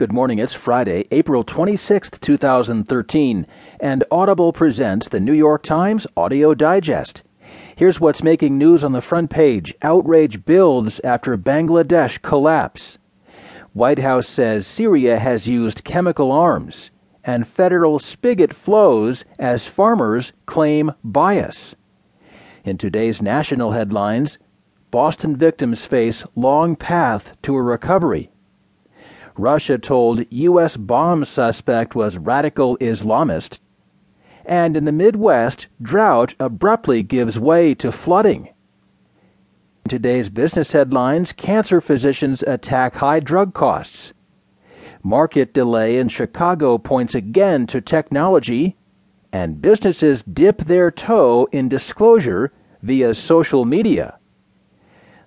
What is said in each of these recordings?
Good morning. It's Friday, April 26th, 2013, and Audible presents the New York Times Audio Digest. Here's what's making news on the front page Outrage builds after Bangladesh collapse. White House says Syria has used chemical arms, and federal spigot flows as farmers claim bias. In today's national headlines, Boston victims face long path to a recovery. Russia told U.S. bomb suspect was radical Islamist. And in the Midwest, drought abruptly gives way to flooding. In today's business headlines, cancer physicians attack high drug costs. Market delay in Chicago points again to technology. And businesses dip their toe in disclosure via social media.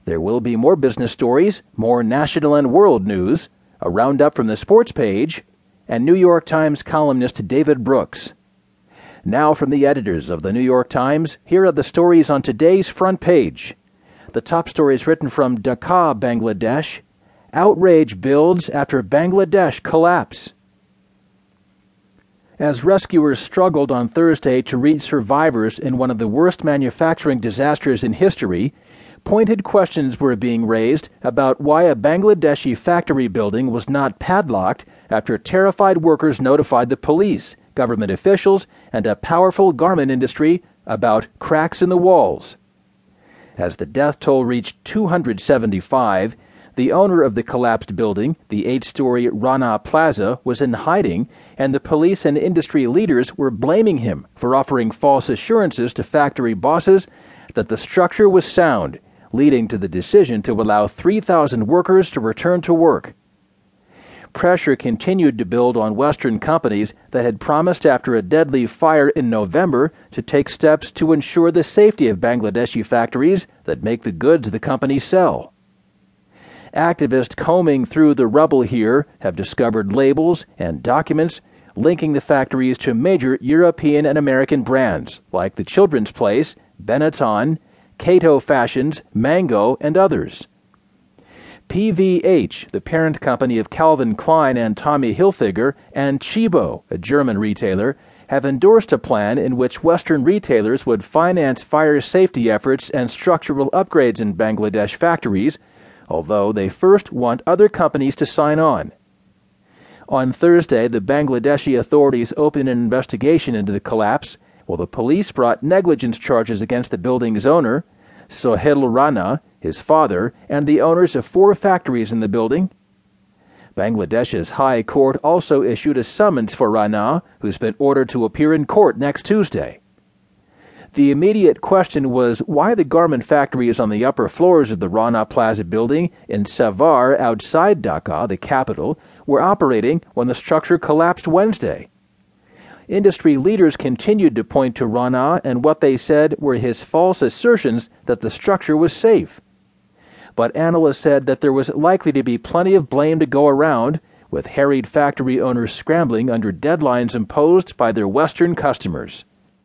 There will be more business stories, more national and world news a roundup from the sports page, and New York Times columnist David Brooks. Now, from the editors of the New York Times, here are the stories on today's front page. The top story is written from Dhaka, Bangladesh. Outrage builds after Bangladesh collapse. As rescuers struggled on Thursday to reach survivors in one of the worst manufacturing disasters in history, pointed questions were being raised about why a Bangladeshi factory building was not padlocked after terrified workers notified the police, government officials, and a powerful garment industry about cracks in the walls. As the death toll reached 275, the owner of the collapsed building, the eight story Rana Plaza, was in hiding, and the police and industry leaders were blaming him for offering false assurances to factory bosses that the structure was sound leading to the decision to allow 3,000 workers to return to work. Pressure continued to build on Western companies that had promised after a deadly fire in November to take steps to ensure the safety of Bangladeshi factories that make the goods the companies sell. Activists combing through the rubble here have discovered labels and documents linking the factories to major European and American brands like The Children's Place, Benetton, Cato Fashions, Mango, and others. PVH, the parent company of Calvin Klein and Tommy Hilfiger, and Tchibo, a German retailer, have endorsed a plan in which Western retailers would finance fire safety efforts and structural upgrades in Bangladesh factories, although they first want other companies to sign on. On Thursday, the Bangladeshi authorities opened an investigation into the collapse well, the police brought negligence charges against the building's owner, Sohail Rana, his father, and the owners of four factories in the building. Bangladesh's High Court also issued a summons for Rana, who's been ordered to appear in court next Tuesday. The immediate question was why the garment factories on the upper floors of the Rana Plaza building in Savar outside Dhaka, the capital, were operating when the structure collapsed Wednesday. Industry leaders continued to point to Rana and what they said were his false assertions that the structure was safe. But analysts said that there was likely to be plenty of blame to go around, with harried factory owners scrambling under deadlines imposed by their Western customers.